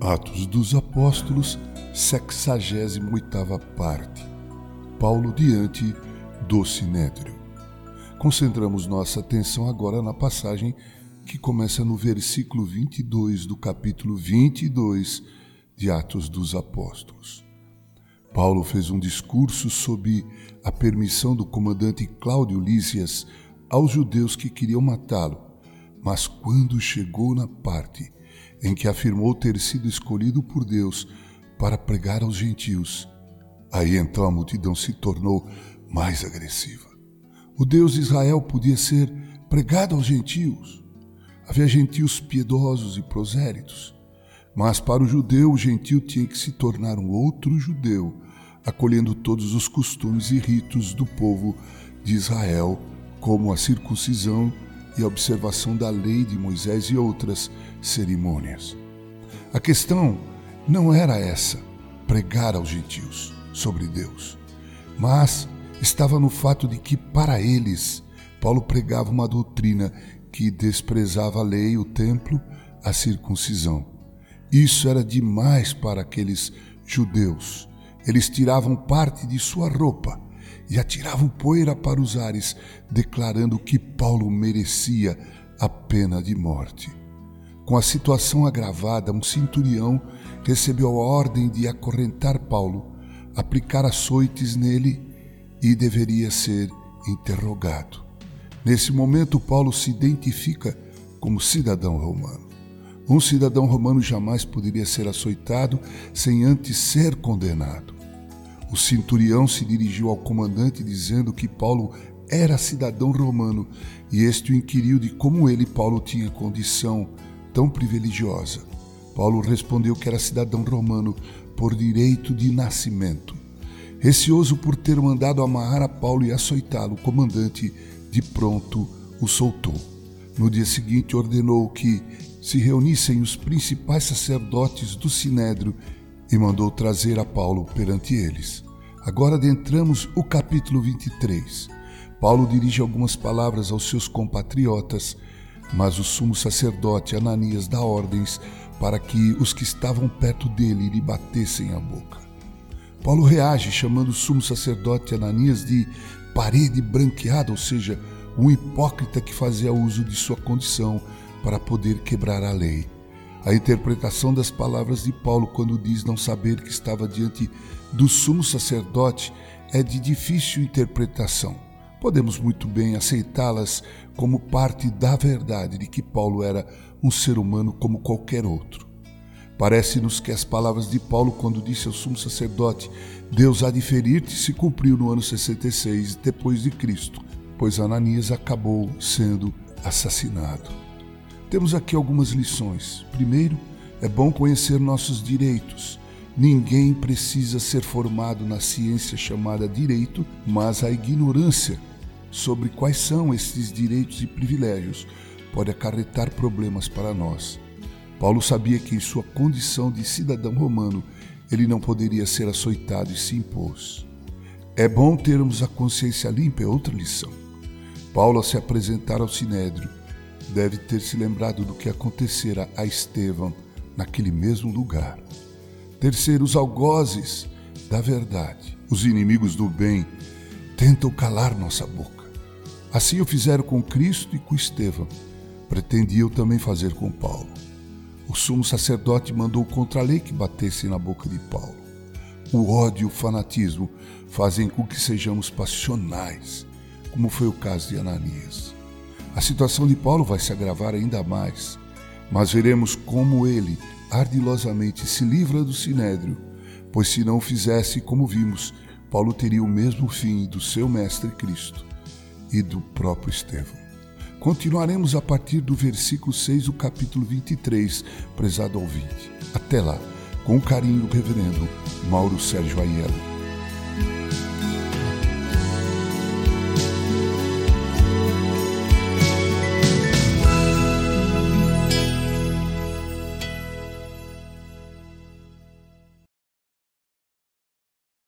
Atos dos Apóstolos, 68 parte. Paulo diante do Sinédrio. Concentramos nossa atenção agora na passagem que começa no versículo 22 do capítulo 22 de Atos dos Apóstolos. Paulo fez um discurso sob a permissão do comandante Cláudio Lísias aos judeus que queriam matá-lo, mas quando chegou na parte em que afirmou ter sido escolhido por Deus para pregar aos gentios, aí então a multidão se tornou mais agressiva. O Deus de Israel podia ser pregado aos gentios. Havia gentios piedosos e proséritos, mas para o judeu o gentio tinha que se tornar um outro judeu, acolhendo todos os costumes e ritos do povo de Israel, como a circuncisão e a observação da lei de Moisés e outras cerimônias. A questão não era essa, pregar aos gentios sobre Deus, mas estava no fato de que, para eles, Paulo pregava uma doutrina que desprezava a lei, o templo, a circuncisão. Isso era demais para aqueles judeus. Eles tiravam parte de sua roupa e atiravam poeira para os ares, declarando que Paulo merecia a pena de morte. Com a situação agravada, um centurião recebeu a ordem de acorrentar Paulo, aplicar açoites nele e deveria ser interrogado. Nesse momento, Paulo se identifica como cidadão romano. Um cidadão romano jamais poderia ser açoitado sem antes ser condenado. O centurião se dirigiu ao comandante dizendo que Paulo era cidadão romano e este o inquiriu de como ele, Paulo, tinha condição tão privilegiosa. Paulo respondeu que era cidadão romano por direito de nascimento Receoso por ter mandado amarrar a Paulo e açoitá-lo, o comandante de pronto o soltou. No dia seguinte ordenou que se reunissem os principais sacerdotes do sinédrio e mandou trazer a Paulo perante eles. Agora adentramos o capítulo 23. Paulo dirige algumas palavras aos seus compatriotas, mas o sumo sacerdote Ananias dá ordens para que os que estavam perto dele lhe batessem a boca. Paulo reage chamando o sumo sacerdote Ananias de parede branqueada, ou seja, um hipócrita que fazia uso de sua condição para poder quebrar a lei. A interpretação das palavras de Paulo quando diz não saber que estava diante do sumo sacerdote é de difícil interpretação. Podemos muito bem aceitá-las como parte da verdade de que Paulo era um ser humano como qualquer outro. Parece-nos que as palavras de Paulo, quando disse ao sumo sacerdote: Deus há de ferir-te, se cumpriu no ano 66 depois de Cristo, pois Ananias acabou sendo assassinado. Temos aqui algumas lições. Primeiro, é bom conhecer nossos direitos. Ninguém precisa ser formado na ciência chamada direito, mas a ignorância sobre quais são esses direitos e privilégios pode acarretar problemas para nós. Paulo sabia que, em sua condição de cidadão romano, ele não poderia ser açoitado e se impôs. É bom termos a consciência limpa, é outra lição. Paulo, ao se apresentar ao sinédrio, deve ter se lembrado do que acontecera a Estevão naquele mesmo lugar. Terceiro, os algozes da verdade, os inimigos do bem, tentam calar nossa boca. Assim o fizeram com Cristo e com Estevão. Pretendiam também fazer com Paulo. O sumo sacerdote mandou contra a lei que batessem na boca de Paulo. O ódio e o fanatismo fazem com que sejamos passionais, como foi o caso de Ananias. A situação de Paulo vai se agravar ainda mais, mas veremos como ele ardilosamente se livra do sinédrio, pois se não fizesse como vimos, Paulo teria o mesmo fim do seu mestre Cristo e do próprio Estevão. Continuaremos a partir do versículo 6 do capítulo 23, prezado ouvinte. Até lá, com carinho, reverendo Mauro Sérgio Aiello.